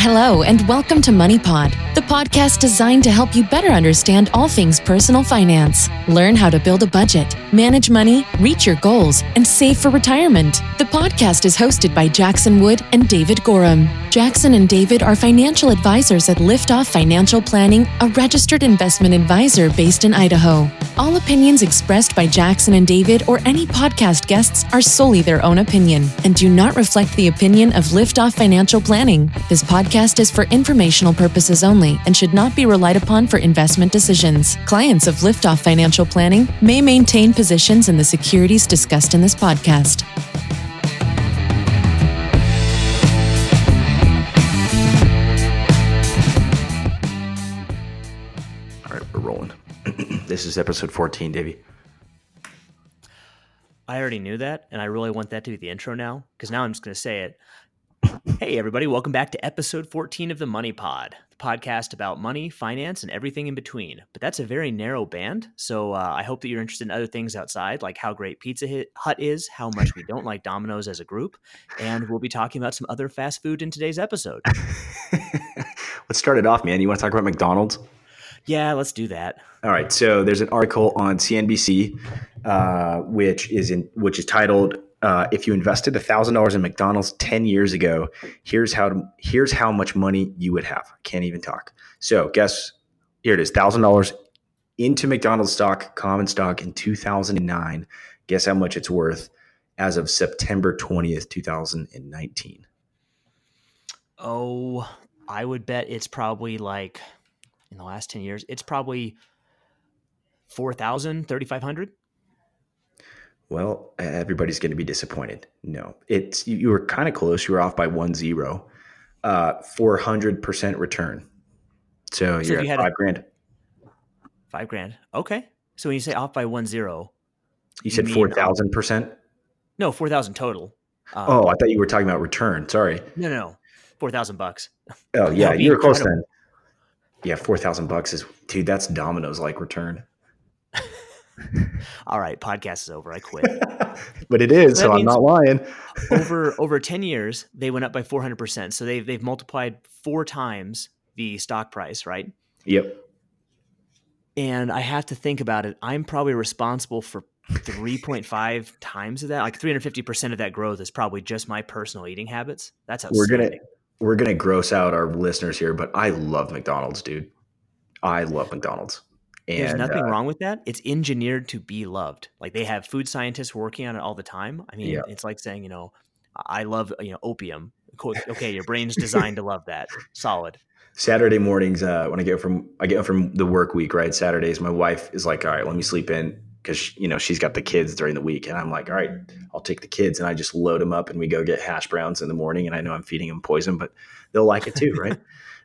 Hello, and welcome to MoneyPod, the podcast designed to help you better understand all things personal finance. Learn how to build a budget, manage money, reach your goals, and save for retirement. The podcast is hosted by Jackson Wood and David Gorham. Jackson and David are financial advisors at Liftoff Financial Planning, a registered investment advisor based in Idaho. All opinions expressed by Jackson and David or any podcast guests are solely their own opinion and do not reflect the opinion of Liftoff Financial Planning. This podcast is for informational purposes only and should not be relied upon for investment decisions. Clients of Liftoff Financial Planning may maintain positions in the securities discussed in this podcast. All right, we're rolling. this is episode 14, Davey. I already knew that, and I really want that to be the intro now because now I'm just going to say it. hey, everybody, welcome back to episode 14 of the Money Pod, the podcast about money, finance, and everything in between. But that's a very narrow band, so uh, I hope that you're interested in other things outside, like how great Pizza Hut is, how much we don't like Domino's as a group, and we'll be talking about some other fast food in today's episode. Let's start it off, man. You want to talk about McDonald's? Yeah, let's do that. All right. So there's an article on CNBC, uh, which is in which is titled uh, "If you invested thousand dollars in McDonald's ten years ago, here's how here's how much money you would have." I can't even talk. So guess here it is: thousand dollars into McDonald's stock, common stock in 2009. Guess how much it's worth as of September 20th, 2019. Oh, I would bet it's probably like in the last 10 years, it's probably 4,000, 3,500. Well, everybody's going to be disappointed. No, it's you, you were kind of close. You were off by one zero, uh, four hundred percent return. So, So you're you at had a- five grand. Five grand. Okay. So when you say off by one zero, You said mean, four thousand percent. no, 4,000 total. Um, Oh, I thought you were talking about return. Sorry. no, no, no. 4,000 bucks. Oh, yeah, you were close then. Yeah, four thousand bucks is dude. That's Domino's like return, All right. Podcast is over. I quit. but it is. That So I'm not lying. over over 10 years, they went up by 400%. So they've, they've multiplied four times the stock price, right? Yep. and I have to think about it. I'm probably responsible for 3.5 times of that. Like 350% of that growth is probably just my personal eating habits. That's We're gonna we're gonna gross out our listeners here, but I love McDonald's, dude. I love McDonald's. And There's nothing uh, wrong with that. It's engineered to be loved. Like they have food scientists working on it all the time. I mean, Yeah. it's like saying, you know, I love, you know, opium. Okay, your brain's designed to love that. Solid. Saturday mornings, uh, when I get from I get from the work week, right? Saturdays, my wife is like, "All right, let me sleep in," because you know she's got the kids during the week, and I'm like, "All right, I'll take the kids," and I just load them up, and we go get hash browns in the morning, and I know I'm feeding them poison, but they'll like it too, right?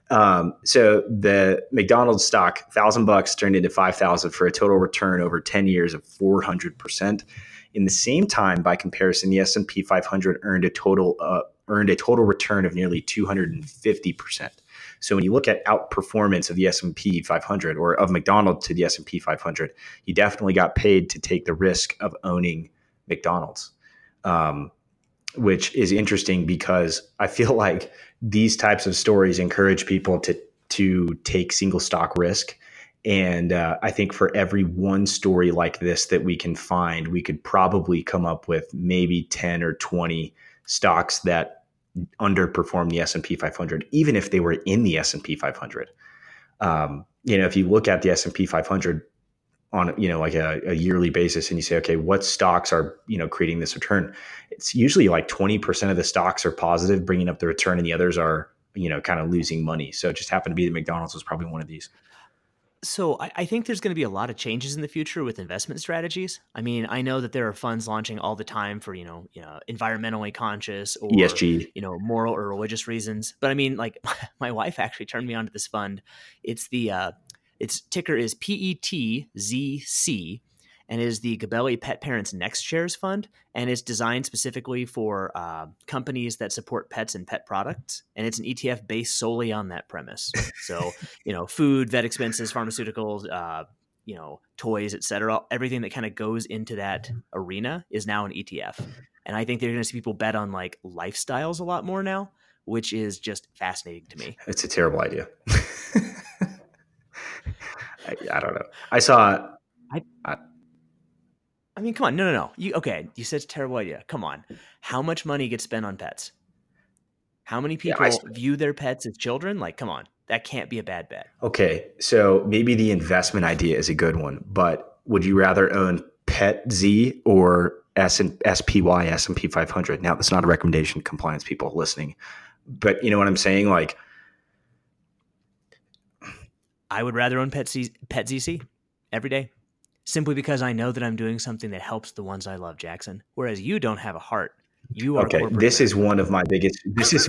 Um, so the McDonald's stock, thousand bucks turned into five thousand for a total return over ten years of four hundred percent. In the same time, by comparison, the S and P 500 earned a total uh, earned a total return of nearly 250 percent. So when you look at outperformance of the S&P 500 or of McDonald's to the S&P 500, you definitely got paid to take the risk of owning McDonald's, um, which is interesting because I feel like these types of stories encourage people to to take single stock risk. And uh, I think for every one story like this that we can find, we could probably come up with maybe 10 or 20 stocks that underperform the S&P 500 even if they were in the S&P 500 um, you know if you look at the S&P 500 on you know like a, a yearly basis and you say okay what stocks are you know creating this return it's usually like 20% of the stocks are positive bringing up the return and the others are you know kind of losing money so it just happened to be that McDonald's was probably one of these So I, I think there's going to be a lot of changes in the future with investment strategies. I mean, I know that there are funds launching all the time for you know, you know, environmentally conscious or ESG you know, moral or religious reasons. But I mean, like my wife actually turned me onto this fund. It's the uh, its ticker is PETZC, and it is the Gabelli Pet Parents Next Shares Fund, and it's designed specifically for uh, companies that support pets and pet products. And it's an ETF based solely on that premise. So you know, food, vet expenses, pharmaceuticals. Uh, you know, toys, et cetera, everything that kind of goes into that arena is now an ETF. And I think they're going to see people bet on like lifestyles a lot more now, which is just fascinating to me. It's a terrible idea. I, I, don't know. I saw. I, I, I mean, come on. No, no, no. You okay? You said terrible idea. Come on. How much money gets spent on pets? How many people yeah, view their pets as children? Like, come on. That can't be a bad bet. Okay, so maybe the investment idea is a good one, but would you rather own Pet Z or S and SPY S and P 500? Now, that's not a recommendation, compliance people listening, but you know what I'm saying? Like, I would rather own Pet, Z, Pet ZC every day simply because I know that I'm doing something that helps the ones I love, Jackson. Whereas you don't have a heart. You are okay. This is one of my biggest. This is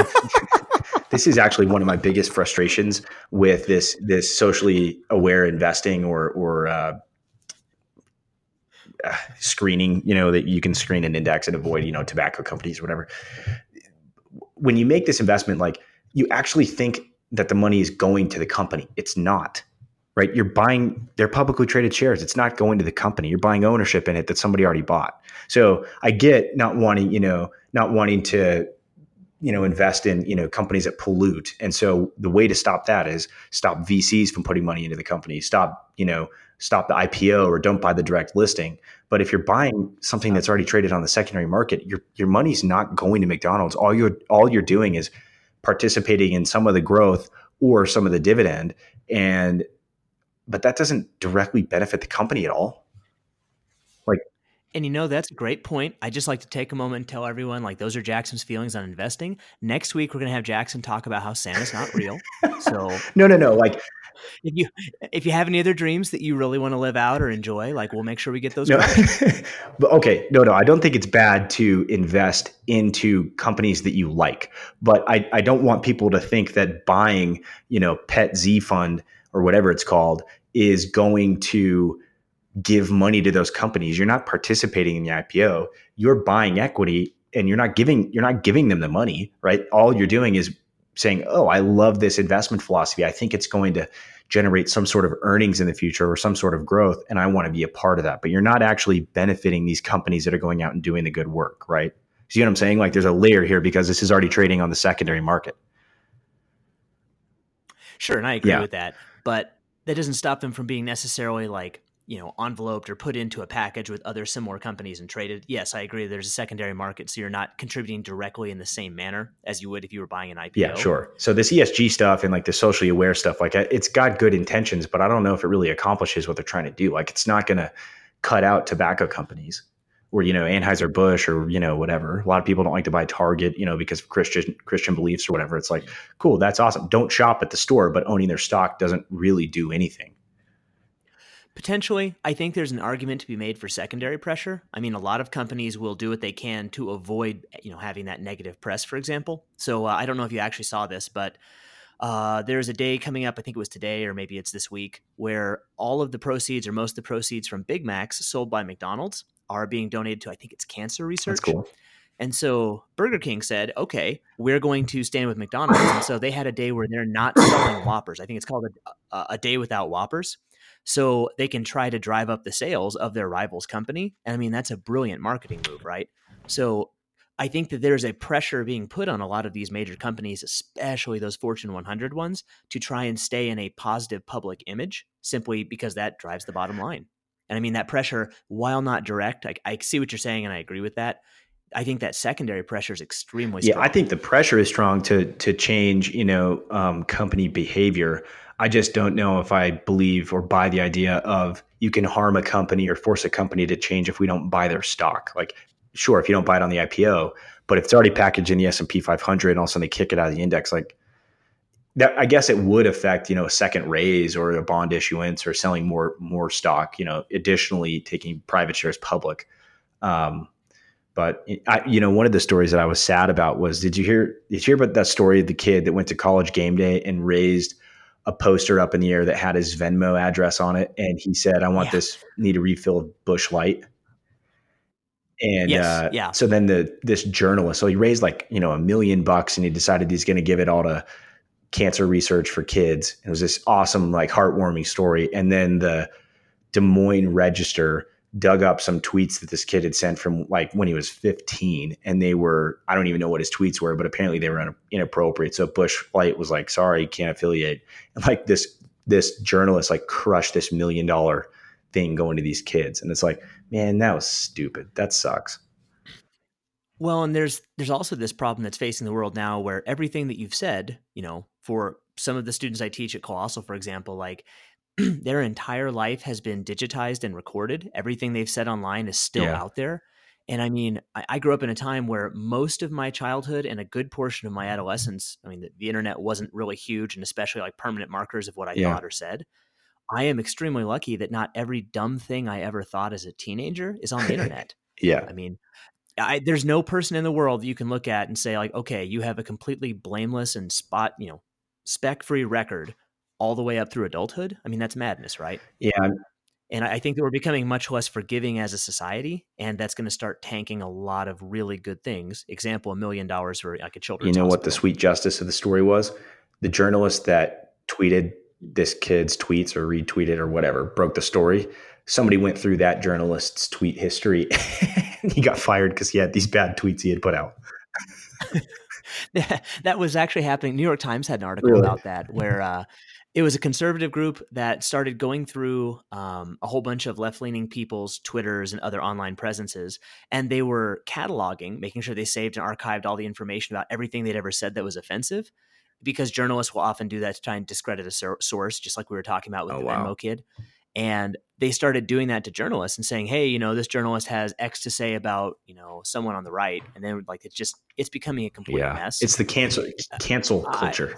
this is actually one of my biggest frustrations with this this socially aware investing or or uh, uh, screening. You know that you can screen an index and avoid you know tobacco companies or whatever. When you make this investment, like you actually think that the money is going to the company. It's not right? You're buying their publicly traded shares. It's not going to the company. You're buying ownership in it that somebody already bought. So I get not wanting, you know, not wanting to, you know, invest in, you know, companies that pollute. And so the way to stop that is stop VCs from putting money into the company. Stop, you know, stop the IPO or don't buy the direct listing. But if you're buying something that's already traded on the secondary market, your your money's not going to McDonald's. All you're all you're doing is participating in some of the growth or some of the dividend. And but that doesn't directly benefit the company at all. Like, and you know that's a great point. I just like to take a moment and tell everyone like those are Jackson's feelings on investing. Next week we're gonna have Jackson talk about how Santa's not real. So no, no, no. Like if you if you have any other dreams that you really want to live out or enjoy, like we'll make sure we get those. No. but okay, no, no, I don't think it's bad to invest into companies that you like, but I I don't want people to think that buying you know Pet Z Fund or whatever it's called is going to give money to those companies. You're not participating in the IPO. You're buying equity and you're not giving you're not giving them the money, right? All you're doing is saying, "Oh, I love this investment philosophy. I think it's going to generate some sort of earnings in the future or some sort of growth and I want to be a part of that." But you're not actually benefiting these companies that are going out and doing the good work, right? See what I'm saying? Like there's a layer here because this is already trading on the secondary market. Sure, and I agree yeah. with that but that doesn't stop them from being necessarily like you know enveloped or put into a package with other similar companies and traded yes i agree there's a secondary market so you're not contributing directly in the same manner as you would if you were buying an ipo yeah sure so this esg stuff and like the socially aware stuff like it's got good intentions but i don't know if it really accomplishes what they're trying to do like it's not going to cut out tobacco companies or you know Anheuser Busch or you know whatever. A lot of people don't like to buy Target, you know, because of Christian Christian beliefs or whatever. It's like, cool, that's awesome. Don't shop at the store, but owning their stock doesn't really do anything. Potentially, I think there's an argument to be made for secondary pressure. I mean, a lot of companies will do what they can to avoid, you know, having that negative press, for example. So uh, I don't know if you actually saw this, but uh, there's a day coming up, I think it was today or maybe it's this week, where all of the proceeds or most of the proceeds from Big Macs sold by McDonald's are being donated to, I think it's cancer research. That's cool. And so Burger King said, okay, we're going to stand with McDonald's. And so they had a day where they're not selling Whoppers. I think it's called a, a, day without Whoppers. So they can try to drive up the sales of their rivals company. And I mean, that's a brilliant marketing move, right? So I think that there's a pressure being put on a lot of these major companies, especially those Fortune 100 ones, to try and stay in a positive public image simply because that drives the bottom line. And I mean, that pressure, while not direct, I, I see what you're saying and I agree with that. I think that secondary pressure is extremely strong. Yeah, I think the pressure is strong to to change, you know, um, company behavior. I just don't know if I believe or buy the idea of you can harm a company or force a company to change if we don't buy their stock. Like, sure, if you don't buy it on the IPO, but if it's already packaged in the S and P 500 and all of a sudden they kick it out of the index, like that I guess it would affect, you know, a second raise or a bond issuance or selling more more stock, you know, additionally taking private shares public. Um, but I, you know, one of the stories that I was sad about was, did you hear? Did you hear about that story of the kid that went to college game day and raised a poster up in the air that had his Venmo address on it, and he said, "I want yeah. this. Need a refill of Busch Light." And yes, uh, yeah. so then the this journalist, so he raised like you know a million bucks, and he decided he's going to give it all to cancer research for kids. It was this awesome, like heartwarming story. And then the Des Moines Register dug up some tweets that this kid had sent from like when he was 15 and they were i don't even know what his tweets were but apparently they were inappropriate. So Busch Light was like sorry can't affiliate. And like this this journalist like crushed this million dollar thing going to these kids. And it's like man that was stupid. That sucks. Well and there's there's also this problem that's facing the world now where everything that you've said you know for some of the students i teach at colossal for example like their entire life has been digitized and recorded. Everything they've said online is still yeah. out there. And I mean, I, I, grew up in a time where most of my childhood and a good portion of my adolescence, I mean, the, the internet wasn't really huge, and especially like permanent markers of what I yeah. thought or said. I am extremely lucky that not every dumb thing I ever thought as a teenager is on the internet. yeah. I mean, I, there's no person in the world you can look at and say, like, okay, you have a completely blameless and spot, you know, spec free record all the way up through adulthood, I mean, that's madness, right? Yeah. And I think that we're becoming much less forgiving as a society, and that's going to start tanking a lot of really good things. Example: a million dollars for like a children's. You know hospital. what the sweet justice of the story was? The journalist that tweeted this kid's tweets or retweeted or whatever broke the story. Somebody went through that journalist's tweet history, and he got fired because he had these bad tweets he had put out. that was actually happening. New York Times had an article really? about that where uh, it was a conservative group that started going through um, a whole bunch of left-leaning people's twitters and other online presences and they were cataloging making sure they saved and archived all the information about everything they'd ever said that was offensive because journalists will often do that to try and discredit a source just like we were talking about with oh, the wow. venmo kid and they started doing that to journalists and saying hey you know this journalist has x to say about you know someone on the right and then like it's just it's becoming a complete yeah. mess it's the cancel cancel culture uh,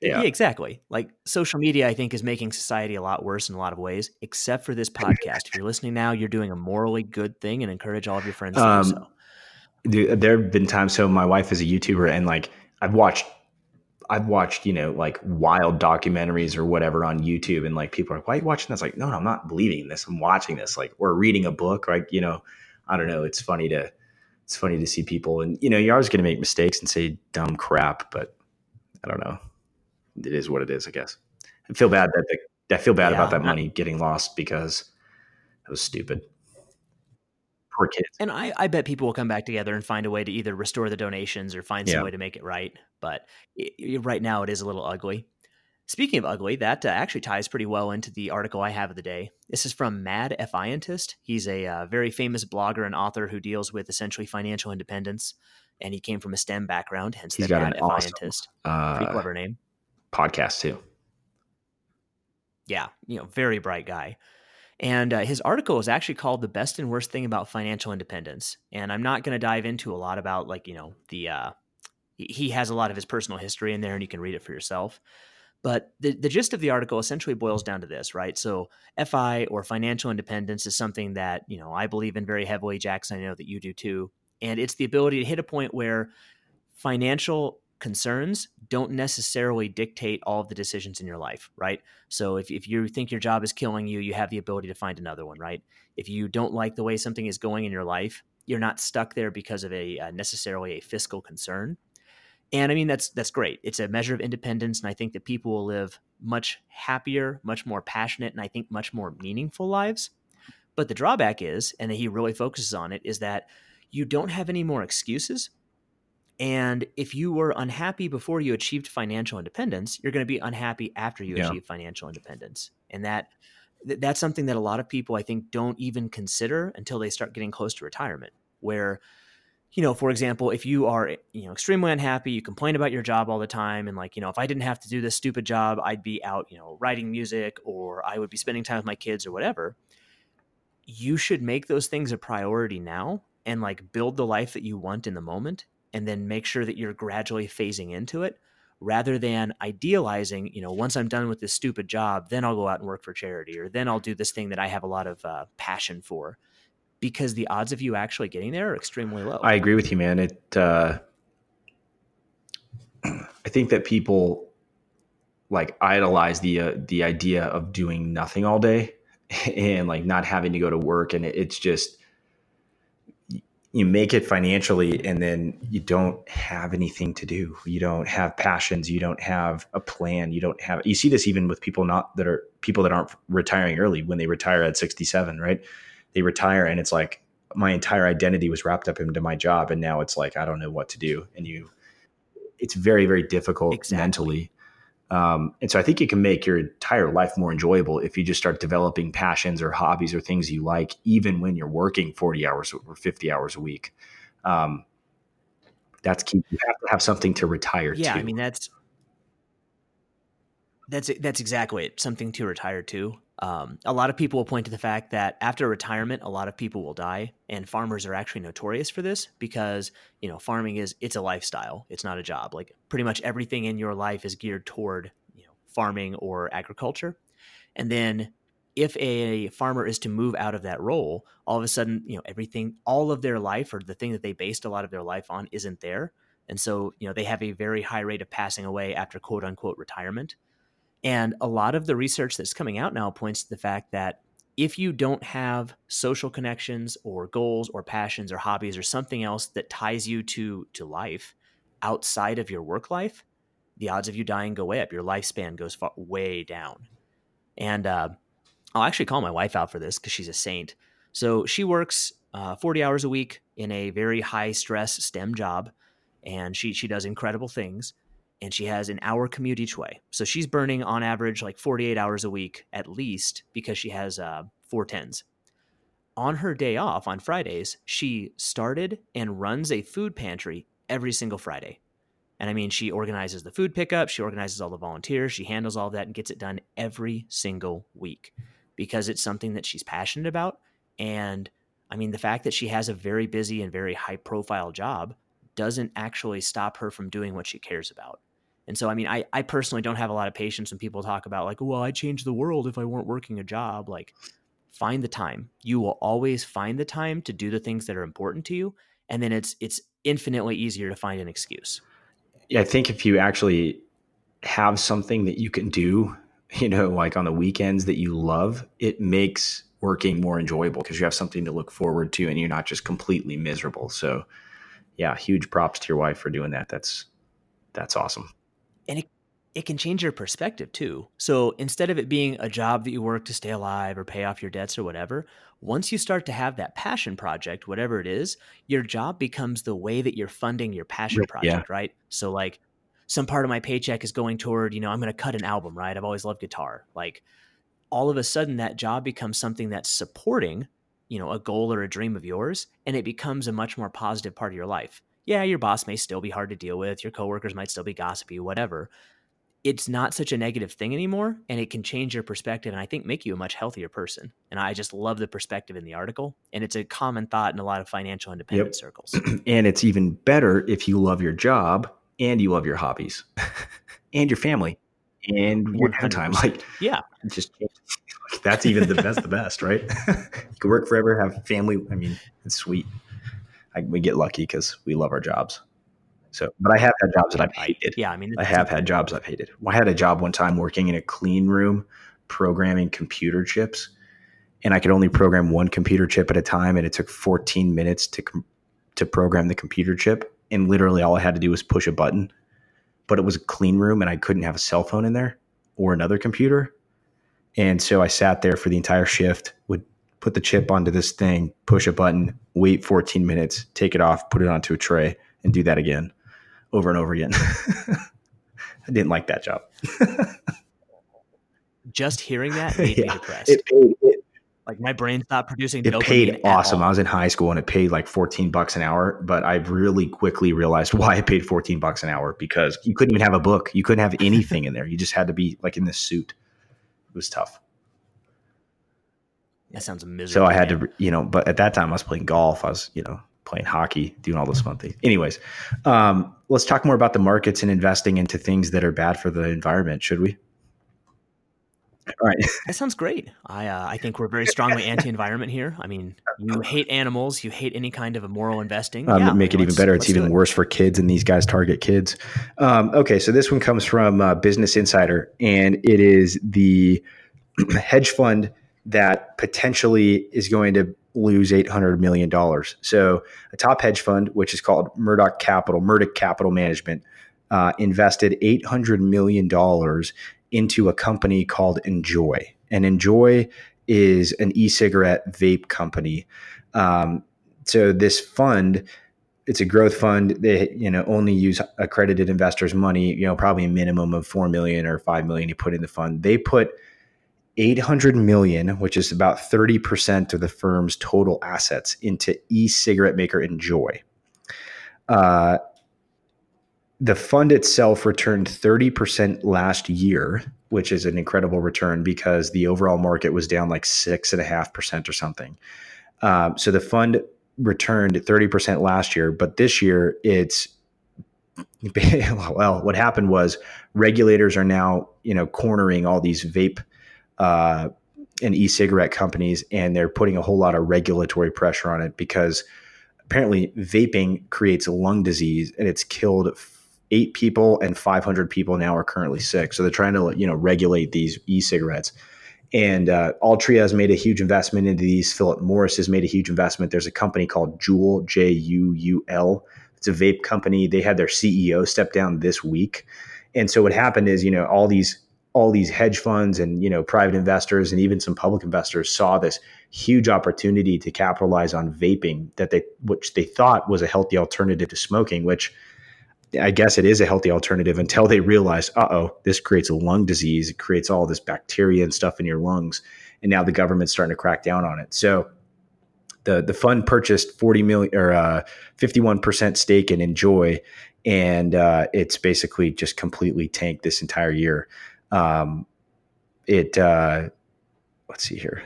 yeah. yeah. exactly. Like social media, I think, is making society a lot worse in a lot of ways, except for this podcast. if you're listening now, you're doing a morally good thing and encourage all of your friends um, to do um, so. Dude, there have been times, so my wife is a YouTuber, and like I've watched, I've watched, you know, like wild documentaries or whatever on YouTube, and like people are like, why are you watching this? Like, no, no, I'm not believing this. I'm watching this. Like, or reading a book, right? You know, I don't know. It's funny to, it's funny to see people, and you know, you're always going to make mistakes and say dumb crap, but I don't know it is what it is, I guess. I feel bad that the, I feel bad yeah, about that money getting lost because it was stupid. Poor kids. And I, I bet people will come back together and find a way to either restore the donations or find some yeah. way to make it right. But it, right now, it is a little ugly. Speaking of ugly, that uh, actually ties pretty well into the article I have of the day. This is from Mad FIentist. He's a uh, very famous blogger and author who deals with essentially financial independence, and he came from a STEM background, hence He's the Mad awesome. Uh, pretty clever name podcast too. Yeah, you know, very bright guy. And uh, his article is actually called "The Best and Worst Thing About Financial Independence." And I'm not going to dive into a lot about like you know the uh, he has a lot of his personal history in there, and you can read it for yourself. But the, the gist of the article essentially boils down to this, right? So FI or financial independence is something that, you know, I believe in very heavily, Jackson. I know that you do too. And it's the ability to hit a point where financial concerns don't necessarily dictate all of the decisions in your life, right? So if, if you think your job is killing you, you have the ability to find another one, right? If you don't like the way something is going in your life, you're not stuck there because of a uh, necessarily a fiscal concern. And I mean that's that's great. It's a measure of independence, and I think that people will live much happier, much more passionate, and I think much more meaningful lives. But the drawback is, and he really focuses on it, is that you don't have any more excuses and if you were unhappy before you achieved financial independence, you're going to be unhappy after you yeah. achieve financial independence. And that that's something that a lot of people I think don't even consider until they start getting close to retirement where you know, for example, if you are, you know, extremely unhappy, you complain about your job all the time and like, you know, if I didn't have to do this stupid job, I'd be out, you know, writing music or I would be spending time with my kids or whatever. You should make those things a priority now and like build the life that you want in the moment and then make sure that you're gradually phasing into it rather than idealizing, you know, once I'm done with this stupid job, then I'll go out and work for charity or then I'll do this thing that I have a lot of uh, passion for because the odds of you actually getting there are extremely low. I agree with you, man. It, uh, I think that people like idolize the, uh, the idea of doing nothing all day and like not having to go to work. And it, it's just, you make it financially and then you don't have anything to do. You don't have passions. You don't have a plan. You don't have you see this even with people not that are people that aren't retiring early. When they retire at 67 right? They retire and it's like my entire identity was wrapped up into my job and now it's like i don't know what to do. And you it's very very difficult exactly. mentally um, and so I think it can make your entire life more enjoyable if you just start developing passions or hobbies or things you like, even when you're working 40 hours or 50 hours a week. Um, that's key. You have to have something to retire to. yeah, to. I mean, that's, that's, that's exactly it. Something to retire to. Um, a lot of people will point to the fact that after retirement, a lot of people will die, and farmers are actually notorious for this because you know farming is it's a lifestyle, it's not a job. Like pretty much everything in your life is geared toward you know farming or agriculture, and then if a farmer is to move out of that role, all of a sudden you know everything, all of their life or the thing that they based a lot of their life on isn't there, and so you know they have a very high rate of passing away after quote unquote retirement. And a lot of the research that's coming out now points to the fact that if you don't have social connections or goals or passions or hobbies or something else that ties you to to life outside of your work life, the odds of you dying go way up. Your lifespan goes far, way down. And uh, I'll actually call my wife out for this because she's a saint. So she works uh, 40 hours a week in a very high stress STEM job, and she she does incredible things and she has an hour commute each way. So she's burning on average like 48 hours a week at least because she has uh, four tens. On her day off on Fridays, she started and runs a food pantry every single Friday. And I mean, she organizes the food pickup, she organizes all the volunteers, she handles all that and gets it done every single week because it's something that she's passionate about. And I mean, the fact that she has a very busy and very high profile job doesn't actually stop her from doing what she cares about. And so, I mean, I, I personally don't have a lot of patience when people talk about, like, well, I'd change the world if I weren't working a job. Like, find the time. You will always find the time to do the things that are important to you. And then it's it's infinitely easier to find an excuse. Yeah, I think if you actually have something that you can do, you know, like on the weekends that you love, it makes working more enjoyable because you have something to look forward to and you're not just completely miserable. So, yeah, huge props to your wife for doing that. That's that's awesome it can change your perspective too. So instead of it being a job that you work to stay alive or pay off your debts or whatever, once you start to have that passion project, whatever it is, your job becomes the way that you're funding your passion project, yeah. right? So like some part of my paycheck is going toward, you know, I'm going to cut an album, right? I've always loved guitar. Like all of a sudden that job becomes something that's supporting, you know, a goal or a dream of yours and it becomes a much more positive part of your life yeah, your boss may still be hard to deal with, your coworkers might still be gossipy, whatever. It's not such a negative thing anymore, and it can change your perspective and I think make you a much healthier person. And I just love the perspective in the article, and it's a common thought in a lot of financial independent yep. circles. and it's even better if you love your job and you love your hobbies and your family and your time. Like, yeah, just that's even the best, the best, right? you can work forever, have family. I mean, it's sweet. I, we get lucky because we love our jobs. So, but I have had jobs that I've hated. Yeah, I mean, I have had jobs I've hated. I had a job one time working in a clean room, programming computer chips, and I could only program one computer chip at a time, and it took 14 minutes to to program the computer chip. And literally, all I had to do was push a button. But it was a clean room, and I couldn't have a cell phone in there or another computer. And so I sat there for the entire shift, would put the chip onto this thing, push a button, wait 14 minutes, take it off, put it onto a tray, and do that again over and over again. I didn't like that job. Just hearing that made yeah, me depressed. It paid, it, like my brain stopped producing. It paid awesome. I was in high school and it paid like 14 bucks an hour, but I really quickly realized why I paid 14 bucks an hour because you couldn't even have a book. You couldn't have anything in there. You just had to be like in this suit. It was tough. That sounds miserable. So I had man. to, you know, but at that time I was playing golf. I was, you know, playing hockey, doing all those fun things. Anyways, um, let's talk more about the markets and investing into things that are bad for the environment. Should we? All right. That sounds great. I uh, I think we're very strongly anti-environment here. I mean, you hate animals, you hate any kind of immoral investing. Um, yeah, make it even better. It's even worse for kids, and these guys target kids. Um, okay, so this one comes from uh, Business Insider, and it is the hedge fund that potentially is going to lose $800 million. So, a top hedge fund, which is called Mudrick Capital, Mudrick Capital Management, uh, invested $800 million into a company called NJOY. And NJOY is an e cigarette vape company. Um, so, this fund, it's a growth fund. They, you know, only use accredited investors' money. You know, probably a minimum of four million or five million you put in the fund. They put 800 million, which is about 30% of the firm's total assets, into e cigarette maker NJOY. Uh, the fund itself returned 30% last year, which is an incredible return because the overall market was down like 6.5% or something. Um, so the fund returned 30% last year, but this year it's well, what happened was regulators are now, you know, cornering all these vape uh, and e-cigarette companies, and they're putting a whole lot of regulatory pressure on it because apparently vaping creates lung disease, and it's killed eight people and 500 people now are currently sick. So they're trying to you know regulate these e-cigarettes. And uh, Altria has made a huge investment into these. Philip Morris has made a huge investment. There's a company called Juul, J U U L. It's a vape company. They had their CEO step down this week. And so what happened is, you know, all these all these hedge funds and you know private investors and even some public investors saw this huge opportunity to capitalize on vaping that they which they thought was a healthy alternative to smoking which I guess it is a healthy alternative until they realize, uh oh, this creates a lung disease. It creates all this bacteria and stuff in your lungs. And now the government's starting to crack down on it. So the the fund purchased 40 million or uh, 51% stake in NJOY. And uh, it's basically just completely tanked this entire year. Um, it uh, let's see here.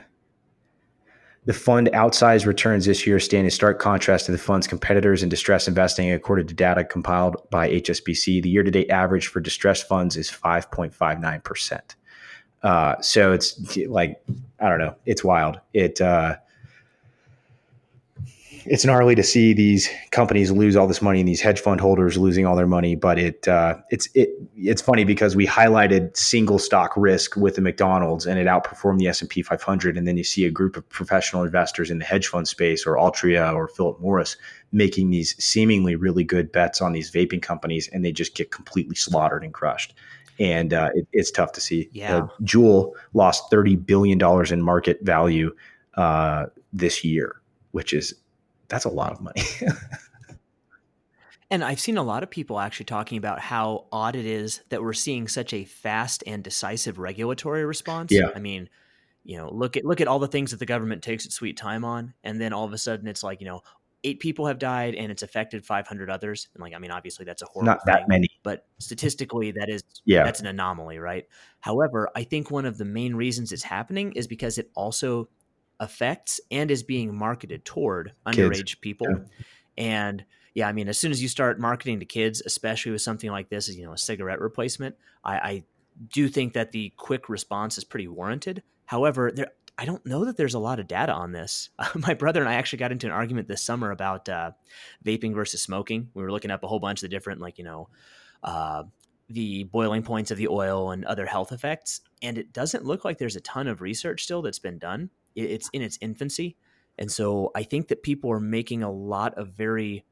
The fund outsized returns this year stand in stark contrast to the fund's competitors in distress investing, according to data compiled by HSBC. The year-to-date average for distressed funds is 5.59 percent. Uh, so it's like I don't know, it's wild. It uh, it's gnarly to see these companies lose all this money and these hedge fund holders losing all their money. But it uh, it's it it's funny because we highlighted single stock risk with the McDonald's and it outperformed the S and P 500. And then you see a group of professional investors in the hedge fund space or Altria or Philip Morris making these seemingly really good bets on these vaping companies, and they just get completely slaughtered and crushed. And uh, it, it's tough to see. Yeah, uh, Juul lost thirty billion dollars in market value uh, this year, which is that's a lot of money. and I've seen a lot of people actually talking about how odd it is that we're seeing such a fast and decisive regulatory response. Yeah. I mean, you know, look at look at all the things that the government takes its sweet time on, and then all of a sudden it's like, you know, eight people have died and it's affected 500 others. And like, I mean, obviously that's a horrible not that thing, many, but statistically that is, yeah, that's an anomaly, right? However, I think one of the main reasons it's happening is because it also affects and is being marketed toward underage kids. people. Yeah. And yeah, I mean, as soon as you start marketing to kids, especially with something like this, as you know, a cigarette replacement, I, I do think that the quick response is pretty warranted. However, there, I don't know that there's a lot of data on this. Uh, my brother and I actually got into an argument this summer about uh, vaping versus smoking. We were looking up a whole bunch of the different, like you know, uh, the boiling points of the oil and other health effects, and it doesn't look like there's a ton of research still that's been done it's in its infancy. And so I think that people are making a lot of very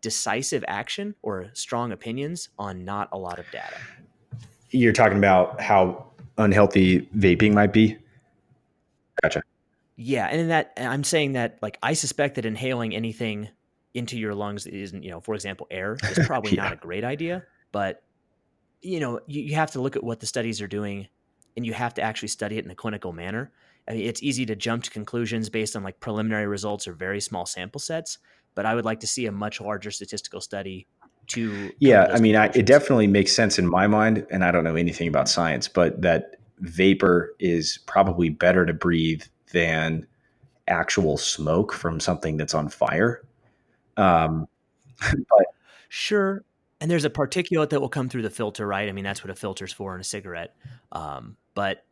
decisive action or strong opinions on not a lot of data. You're talking about how unhealthy vaping might be? Gotcha. Yeah, and in that I'm saying that like I suspect that inhaling anything into your lungs isn't, you know, for example, air is probably yeah. not a great idea, but you know, you, you have to look at what the studies are doing and you have to actually study it in a clinical manner. I mean, it's easy to jump to conclusions based on like preliminary results or very small sample sets, but I would like to see a much larger statistical study to. Yeah, I mean, I, it definitely makes sense in my mind, and I don't know anything about science, but that vapor is probably better to breathe than actual smoke from something that's on fire. Um, but sure, and there's a particulate that will come through the filter, right? I mean, that's what a filter's for in a cigarette. Um, but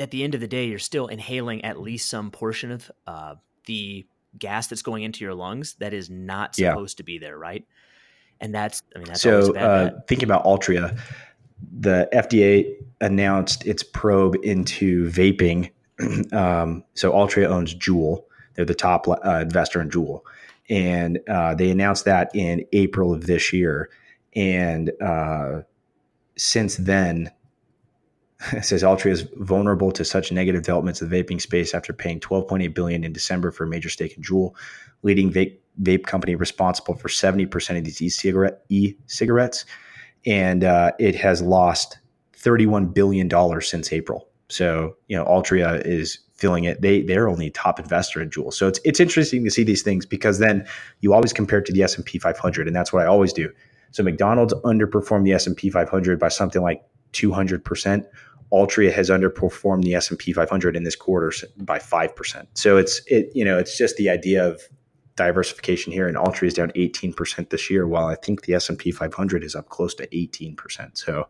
at the end of the day, you're still inhaling at least some portion of uh, the gas that's going into your lungs that is not supposed yeah. to be there, right? And that's, I mean, that's so. Uh, thinking about Altria, the FDA announced its probe into vaping. um, so Altria owns Juul. They're the top uh, investor in Juul, and uh, they announced that in April of this year. And uh, since then, it says Altria is vulnerable to such negative developments in the vaping space after paying 12.8 billion in December for a major stake in Juul, leading vape, vape company responsible for 70% of these e-cigarette e-cigarettes, and uh, it has lost 31 billion dollars since April. So you know, Altria is filling it. They they're only top investor in Juul. So it's it's interesting to see these things because then you always compare it to the S and P 500, and that's what I always do. So McDonald's underperformed the S and P 500 by something like 200 percent Altria has underperformed the S&P 500 in this quarter by 5%. So it's it you know, it's just the idea of diversification here and Altria is down 18% this year while I think the S&P 500 is up close to 18%. So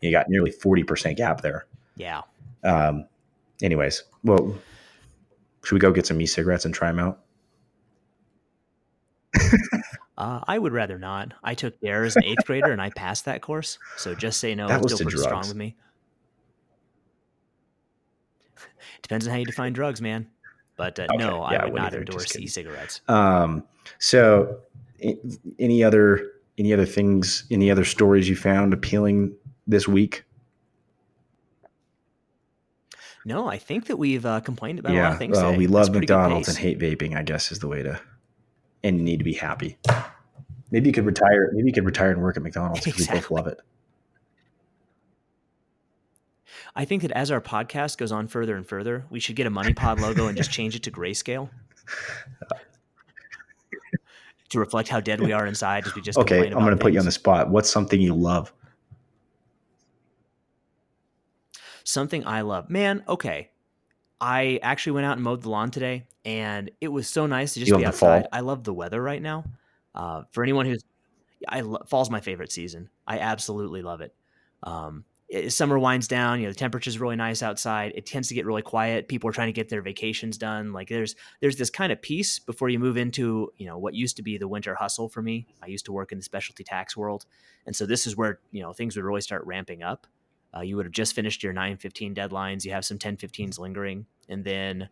you got nearly 40% gap there. Yeah. Um anyways, well should we go get some e-cigarettes and try them out? Uh, I would rather not. I took DARE as an eighth grader and I passed that course. So just say no. That was still pretty drugs. strong with me. Depends on how you define drugs, man. But uh, Okay. no, Yeah, I would either. Endorse e-cigarettes. Um, so any other any other things, any other stories you found appealing this week? No, I think that we've uh, complained about a lot yeah, of things. well, today. we love good McDonald's and hate vaping. I guess is the way to, and you need to be happy. Maybe you could retire. Maybe you could retire and work at McDonald's because we both love it. I think that as our podcast goes on further and further, we should get a Money Pod logo and just change it to grayscale to reflect how dead we are inside as we just Okay, I'm going to put you on the spot. What's something you love? Something I love. Man, okay. I actually went out and mowed the lawn today, and it was so nice to just You be outside. I love the weather right now. Uh, for anyone who's, I lo- fall's my favorite season. I absolutely love it. Um, it- summer winds down. You know, the temperature's really nice outside. It tends to get really quiet. People are trying to get their vacations done. Like there's there's this kind of peace before you move into you know what used to be the winter hustle for me. I used to work in the specialty tax world, and so this is where you know things would really start ramping up. Uh, you would have just finished your 915 deadlines. You have some 1015s lingering. And then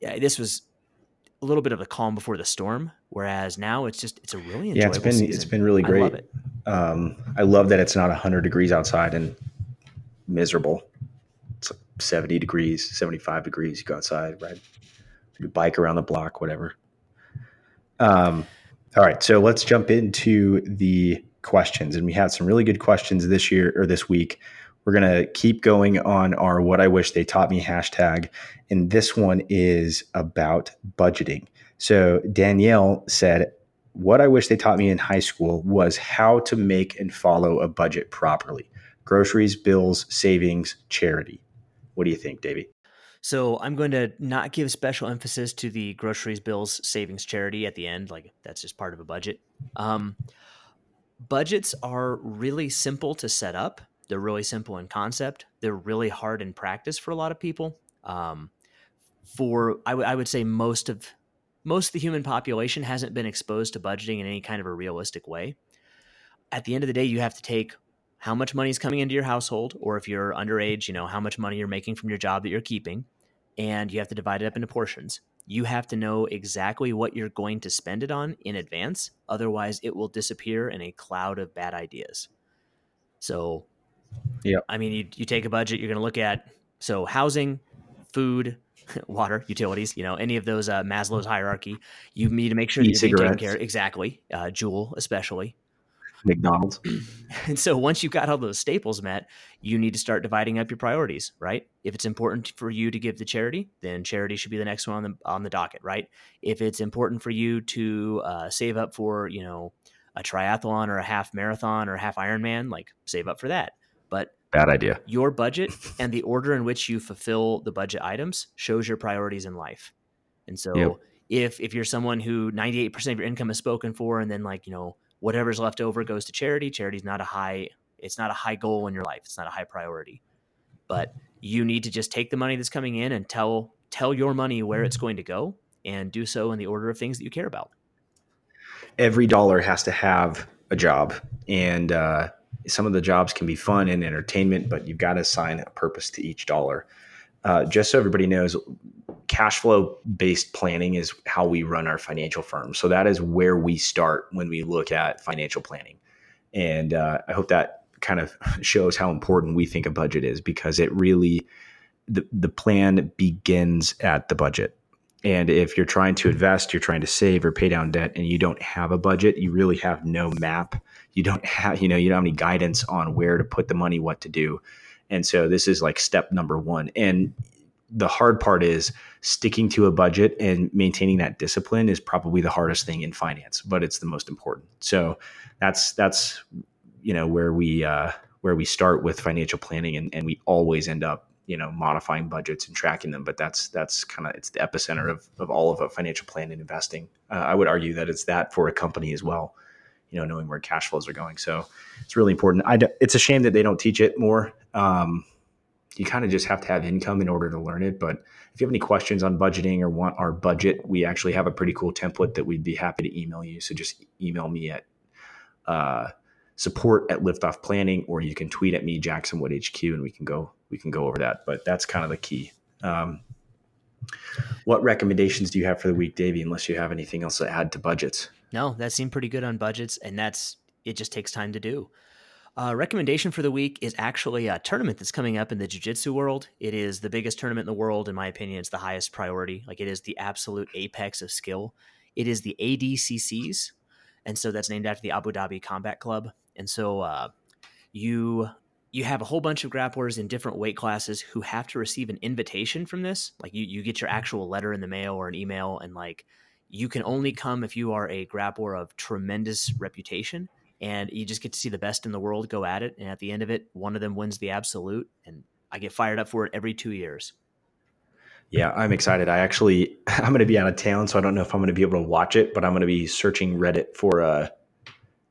yeah, this was a little bit of a calm before the storm. Whereas now it's just, it's a really enjoyable Yeah, it's been season. it's been really I great. love it. Um, I love that it's not 100 degrees outside and miserable. It's like 70 degrees, 75 degrees. You go outside, ride your bike around the block, whatever. Um, all right, so let's jump into the questions, and we had some really good questions this year or this week. We're gonna keep going on our "What I Wish They Taught Me" hashtag, and this one is about budgeting. So Danielle said, what I wish they taught me in high school was how to make and follow a budget properly groceries, bills, savings, charity. What do you think, Davey? So I'm going to not give special emphasis to the groceries, bills, savings, charity at the end. Like that's just part of a budget. Um, budgets are really simple to set up. They're really simple in concept. They're really hard in practice for a lot of people. Um, for I would- I would say most of most of the human population hasn't been exposed to budgeting in any kind of a realistic way. At the end of the day, you have to take how much money is coming into your household, or if you're underage, you know how much money you're making from your job that you're keeping, and you have to divide it up into portions. You have to know exactly what you're going to spend it on in advance. Otherwise, it will disappear in a cloud of bad ideas. So, Yep. I mean, you, you take a budget, you're going to look at so housing, food, water, utilities, you know, any of those uh, Maslow's hierarchy. You need to make sure that you're being care Exactly. Uh, Juul, especially. McDonald's. And so once you've got all those staples met, you need to start dividing up your priorities, right? If it's important for you to give to charity, then charity should be the next one on the on the docket, right? If it's important for you to uh, save up for, you know, a triathlon or a half marathon or a half Ironman, like save up for that. But Bad idea. your budget and the order in which you fulfill the budget items shows your priorities in life. And so Yep. if if you're someone who 98% of your income is spoken for and then like, you know, whatever's left over goes to charity, charity's not a high it's not a high goal in your life. It's not a high priority. But you need to just take the money that's coming in and tell tell your money where it's going to go and do so in the order of things that you care about. Every dollar has to have a job, and uh, some of the jobs can be fun and entertainment, but you've got to assign a purpose to each dollar. Uh, just so everybody knows, cash flow based planning is how we run our financial firm. So that is where we start when we look at financial planning. And uh, I hope that kind of shows how important we think a budget is because it really, the, the plan begins at the budget. And if you're trying to invest, you're trying to save or pay down debt, and you don't have a budget, you really have no map. You don't have, you know, you don't have any guidance on where to put the money, what to do. And so this is like step number one. And the hard part is sticking to a budget and maintaining that discipline is probably the hardest thing in finance, but it's the most important. So that's that's you know where we uh, where we start with financial planning, and, and we always end up you know modifying budgets and tracking them. But that's that's kind of it's the epicenter of of all of a financial plan and investing. Uh, I would argue that it's that for a company as well. You know, knowing where cash flows are going, so it's really important. I it's a shame that they don't teach it more. Um, you kind of just have to have income in order to learn it. But if you have any questions on budgeting or want our budget, we actually have a pretty cool template that we'd be happy to email you. So just email me at uh, support at liftoff planning, or you can tweet at me, Jackson Wood HQ, and we can go we can go over that. But that's kind of the key. Um, what recommendations do you have for the week, Davey? Unless you have anything else to add to budgets. No, that seemed pretty good on budgets, and that's it. Just takes time to do. Uh, recommendation for the week is actually a tournament that's coming up in the jiu-jitsu world. It is the biggest tournament in the world, in my opinion. It's the highest priority. Like it is the absolute apex of skill. It is the ADCCs, and so that's named after the Abu Dhabi Combat Club. And so uh, you you have a whole bunch of grapplers in different weight classes who have to receive an invitation from this. Like you you get your actual letter in the mail or an email, and like you can only come if you are a grappler of tremendous reputation and you just get to see the best in the world go at it. And at the end of it, one of them wins the absolute, and I get fired up for it every two years. Yeah, I'm excited. I actually I'm going to be out of town, so I don't know if I'm going to be able to watch it, but I'm going to be searching Reddit for a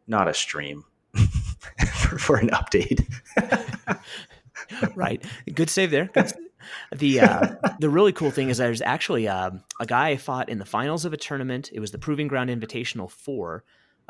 not a stream for, for, an update. right, good save there. Good the uh, the really cool thing is there's actually uh, a guy I fought in the finals of a tournament. It was the Proving Ground Invitational Four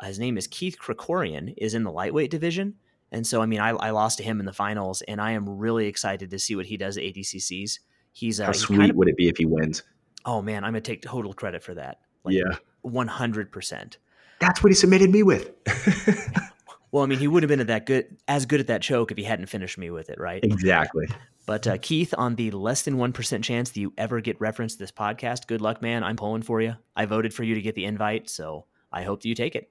his name is Keith Krikorian, is in the lightweight division. And so, I mean, I, I, lost to him in the finals, and I am really excited to see what he does at ADCCs. He's uh, how sweet kind of, would it be if he wins? Oh man, I'm gonna take total credit for that. Like, yeah, one hundred percent. That's what he submitted me with. well, I mean, he would have been at that good as good at that choke if he hadn't finished me with it, right? Exactly. But uh, Keith, on the less than one percent chance that you ever get referenced this podcast, good luck, man. I'm pulling for you. I voted for you to get the invite, so I hope that you take it.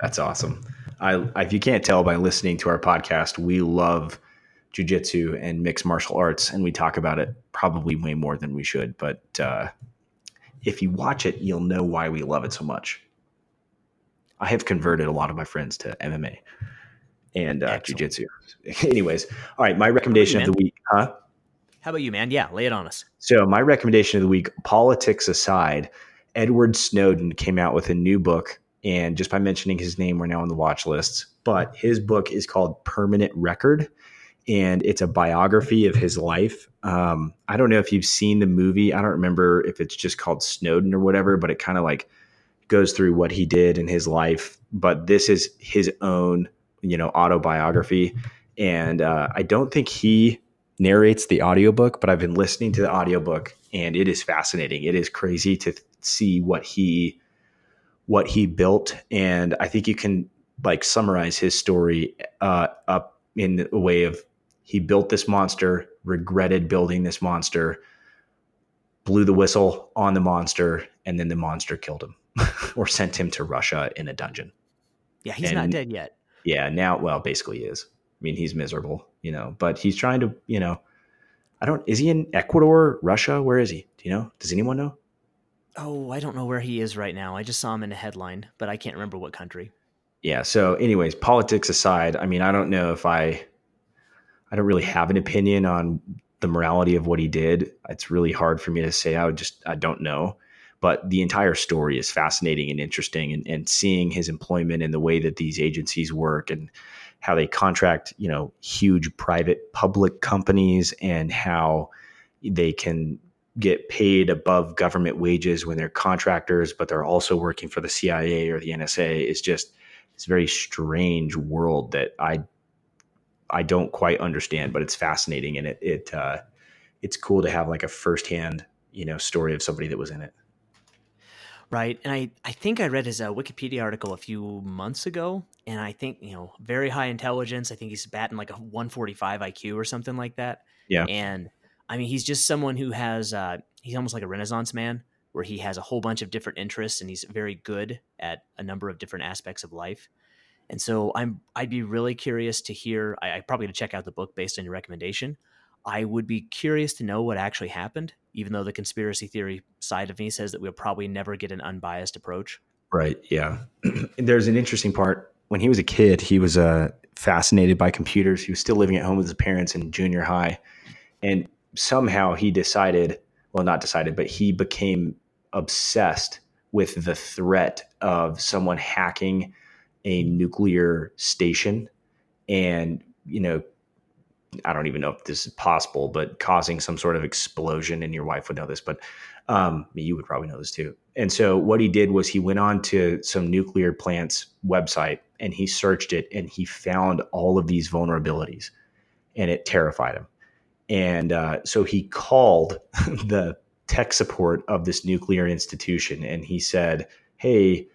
That's awesome. I, if you can't tell by listening to our podcast, we love jujitsu and mixed martial arts, and we talk about it probably way more than we should. But uh, if you watch it, you'll know why we love it so much. I have converted a lot of my friends to MMA and uh, jujitsu. Anyways, all right. My recommendation you, of the week, huh? How about you, man? Yeah, lay it on us. So, my recommendation of the week, politics aside, Edward Snowden came out with a new book and just by mentioning his name, we're now on the watch lists. But his book is called Permanent Record, and it's a biography of his life. Um, I don't know if you've seen the movie. I don't remember if it's just called Snowden or whatever, but it kind of like goes through what he did in his life. But this is his own, you know, autobiography. And uh, I don't think he narrates the audiobook, but I've been listening to the audiobook and it is fascinating. It is crazy to see what he what he built, and I think you can like summarize his story uh, up in a way of he built this monster, regretted building this monster, blew the whistle on the monster, and then the monster killed him or sent him to Russia in a dungeon. Yeah, he's and, not dead yet. Yeah, now, well, basically, he is. I mean, he's miserable, you know, but he's trying to, you know, I don't, is he in Ecuador, Russia? Where is he? Do you know? Does anyone know? Oh, I don't know where he is right now. I just saw him in a headline, but I can't remember what country. Yeah. So, anyways, politics aside, I mean, I don't know if I, I don't really have an opinion on the morality of what he did. It's really hard for me to say. I would just, I don't know. But the entire story is fascinating and interesting, and, and seeing his employment and the way that these agencies work and how they contract, you know, huge private public companies and how they can get paid above government wages when they're contractors, but they're also working for the CIA or the NSA is just this very strange world that I I don't quite understand, but it's fascinating and it it uh, it's cool to have like a firsthand you know story of somebody that was in it. Right. And I, I think I read his uh, Wikipedia article a few months ago. And I think, you know, very high intelligence. I think he's batting like a 145 IQ or something like that. Yeah. And I mean, he's just someone who has, uh, he's almost like a Renaissance man where he has a whole bunch of different interests and he's very good at a number of different aspects of life. And so I'm, I'd be really curious to hear, I, I probably to check out the book based on your recommendation. I would be curious to know what actually happened, even though the conspiracy theory side of me says that we'll probably never get an unbiased approach. Right. Yeah. There's an interesting part. When he was a kid, he was uh, fascinated by computers. He was still living at home with his parents in junior high. And somehow he decided, well, not decided, but he became obsessed with the threat of someone hacking a nuclear station and, you know, I don't even know if this is possible, but causing some sort of explosion, and your wife would know this, but um, you would probably know this too. And so what he did was he went on to some nuclear plants website and he searched it and he found all of these vulnerabilities, and it terrified him. And uh, so he called the tech support of this nuclear institution and he said, "Hey,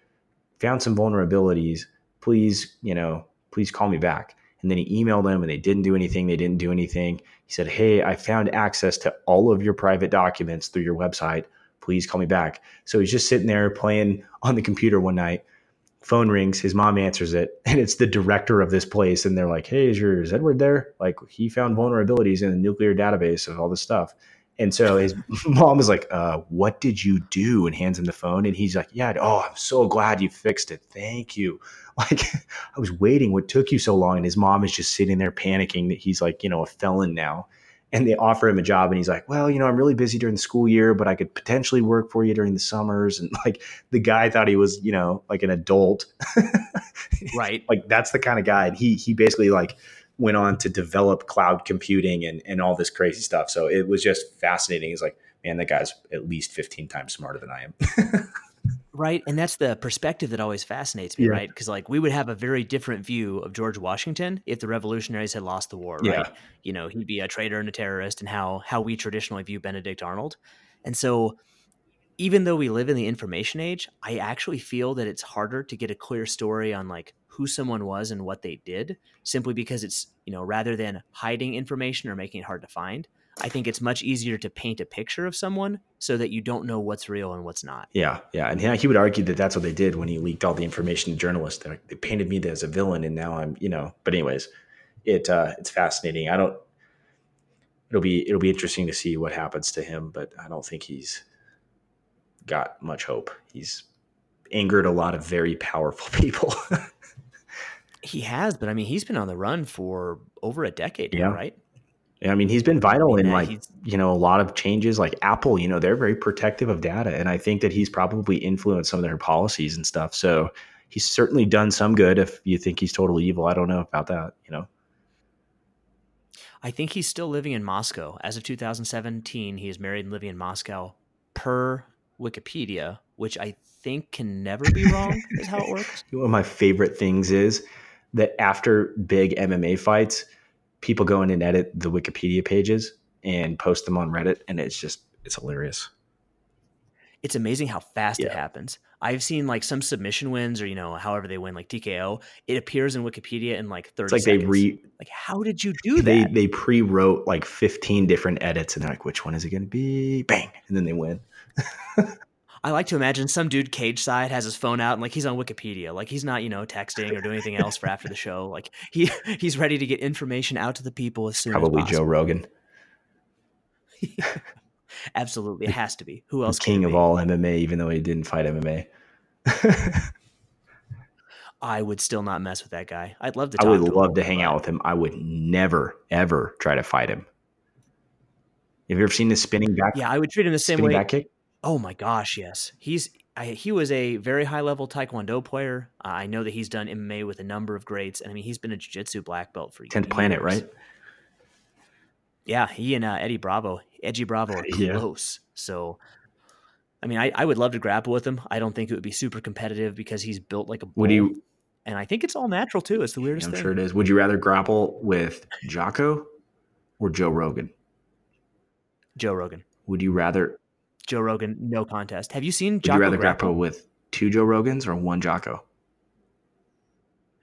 found some vulnerabilities. Please, you know, please call me back." And then he emailed them and they didn't do anything. They didn't do anything. He said, Hey, I found access to all of your private documents through your website. Please call me back. So he's just sitting there playing on the computer one night. Phone rings. His mom answers it, and it's the director of this place. And they're like, Hey, is your is Edward there? Like he found vulnerabilities in the nuclear database of all this stuff. And so his mom is like, uh, "What did you do?" and hands him the phone. And he's like, "Yeah, oh, I'm so glad you fixed it. Thank you." Like, I was waiting. What took you so long? And his mom is just sitting there panicking that he's like, you know, a felon now. And they offer him a job, and he's like, "Well, you know, I'm really busy during the school year, but I could potentially work for you during the summers." And like, the guy thought he was, you know, like an adult, right? like that's the kind of guy. And he he basically like went on to develop cloud computing and, and all this crazy stuff. So it was just fascinating. He's like, man, that guy's at least 15 times smarter than I am. right. And that's the perspective that always fascinates me, yeah. right? Because like we would have a very different view of George Washington if the revolutionaries had lost the war, right? Yeah. You know, he'd be a traitor and a terrorist and how how we traditionally view Benedict Arnold. And so even though we live in the information age, I actually feel that it's harder to get a clear story on like who someone was and what they did simply because it's, you know, rather than hiding information or making it hard to find, I think it's much easier to paint a picture of someone so that you don't know what's real and what's not. Yeah, yeah, and he would argue that that's what they did when he leaked all the information to journalists. They, they painted me as a villain, and now I'm, you know. But anyways, it uh, it's fascinating. I don't. It'll be it'll be interesting to see what happens to him, but I don't think he's got much hope. He's angered a lot of very powerful people. He has, but I mean, he's been on the run for over a decade yeah. now, right? I mean, he's been vital I mean, in like you know a lot of changes. Like Apple, you know, they're very protective of data, and I think that he's probably influenced some of their policies and stuff. So he's certainly done some good. If you think he's totally evil, I don't know about that. You know, I think he's still living in Moscow as of 2017. He is married and living in Moscow, per Wikipedia, which I think can never be wrong. is how it works. One of my favorite things is that after big MMA fights, people go in and edit the Wikipedia pages and post them on Reddit, and it's just it's hilarious. It's amazing how fast yeah. it happens. I've seen like some submission wins, or you know, however they win, like TKO. It appears in Wikipedia in like thirty. It's like seconds. they re like how did you do that? they, that? They pre wrote like fifteen different edits, and they're like, which one is it going to be? Bang, and then they win. I like to imagine some dude cage side has his phone out and like he's on Wikipedia, like he's not you know texting or doing anything else for after the show. Like he he's ready to get information out to the people as soon Probably as Joe Rogan. Absolutely, it has to be. Who else? King of all MMA, even though he didn't fight MMA. I would still not mess with that guy. I'd love to. I would to love to hang out with him. I would never, ever try to fight him. Have you ever seen the spinning back? Yeah, I would treat him the same way. Back kick? Oh my gosh, yes. He's I, he was a very high level Taekwondo player. Uh, I know that he's done MMA with a number of greats, and I mean he's been a Jiu Jitsu black belt for tenth planet, right? Yeah, he and uh, Eddie Bravo, Edgy Bravo, are close. Yeah. So, I mean, I, I would love to grapple with him. I don't think it would be super competitive because he's built like a. Bull. Would you? And I think it's all natural too. It's the weirdest. I'm thing. sure it is. Would you rather grapple with Jocko or Joe Rogan? Joe Rogan. Would you rather Joe Rogan, no contest. Have you seen Jocko? Would Jocko you rather grapple? grapple with two Joe Rogans or one Jocko?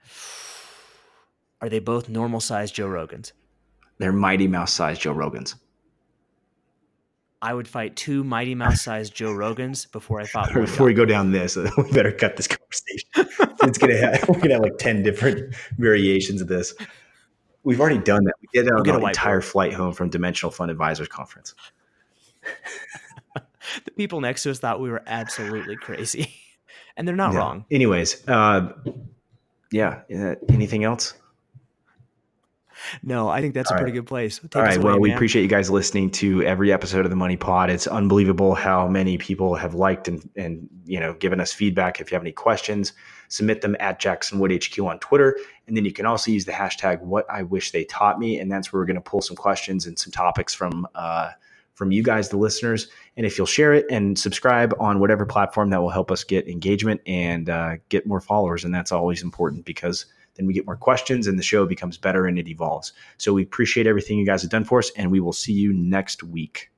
Are they both normal sized Joe Rogans? They're Mighty Mouse sized Joe Rogans. I would fight two Mighty Mouse sized Joe Rogans before I fought. Before we go down this, we better cut this conversation. it's gonna have we're gonna have like ten different variations of this. We've already done that. We did uh, it on get a the whiteboard. entire flight home from Dimensional Fund Advisors Conference. The people next to us thought we were absolutely crazy, and they're not wrong. Anyways, uh, yeah. Uh, anything else? No, I think that's All a pretty right. good place. Take All right. away, Well, we appreciate you guys listening to every episode of the Money Pod. It's unbelievable how many people have liked and and you know given us feedback. If you have any questions, submit them at Jackson Wood HQ on Twitter, and then you can also use the hashtag What I Wish They Taught Me, and that's where we're going to pull some questions and some topics from uh, from you guys, the listeners. And if you'll share it and subscribe on whatever platform, that will help us get engagement and uh, get more followers, and that's always important because then we get more questions and the show becomes better and it evolves. So we appreciate everything you guys have done for us, and we will see you next week.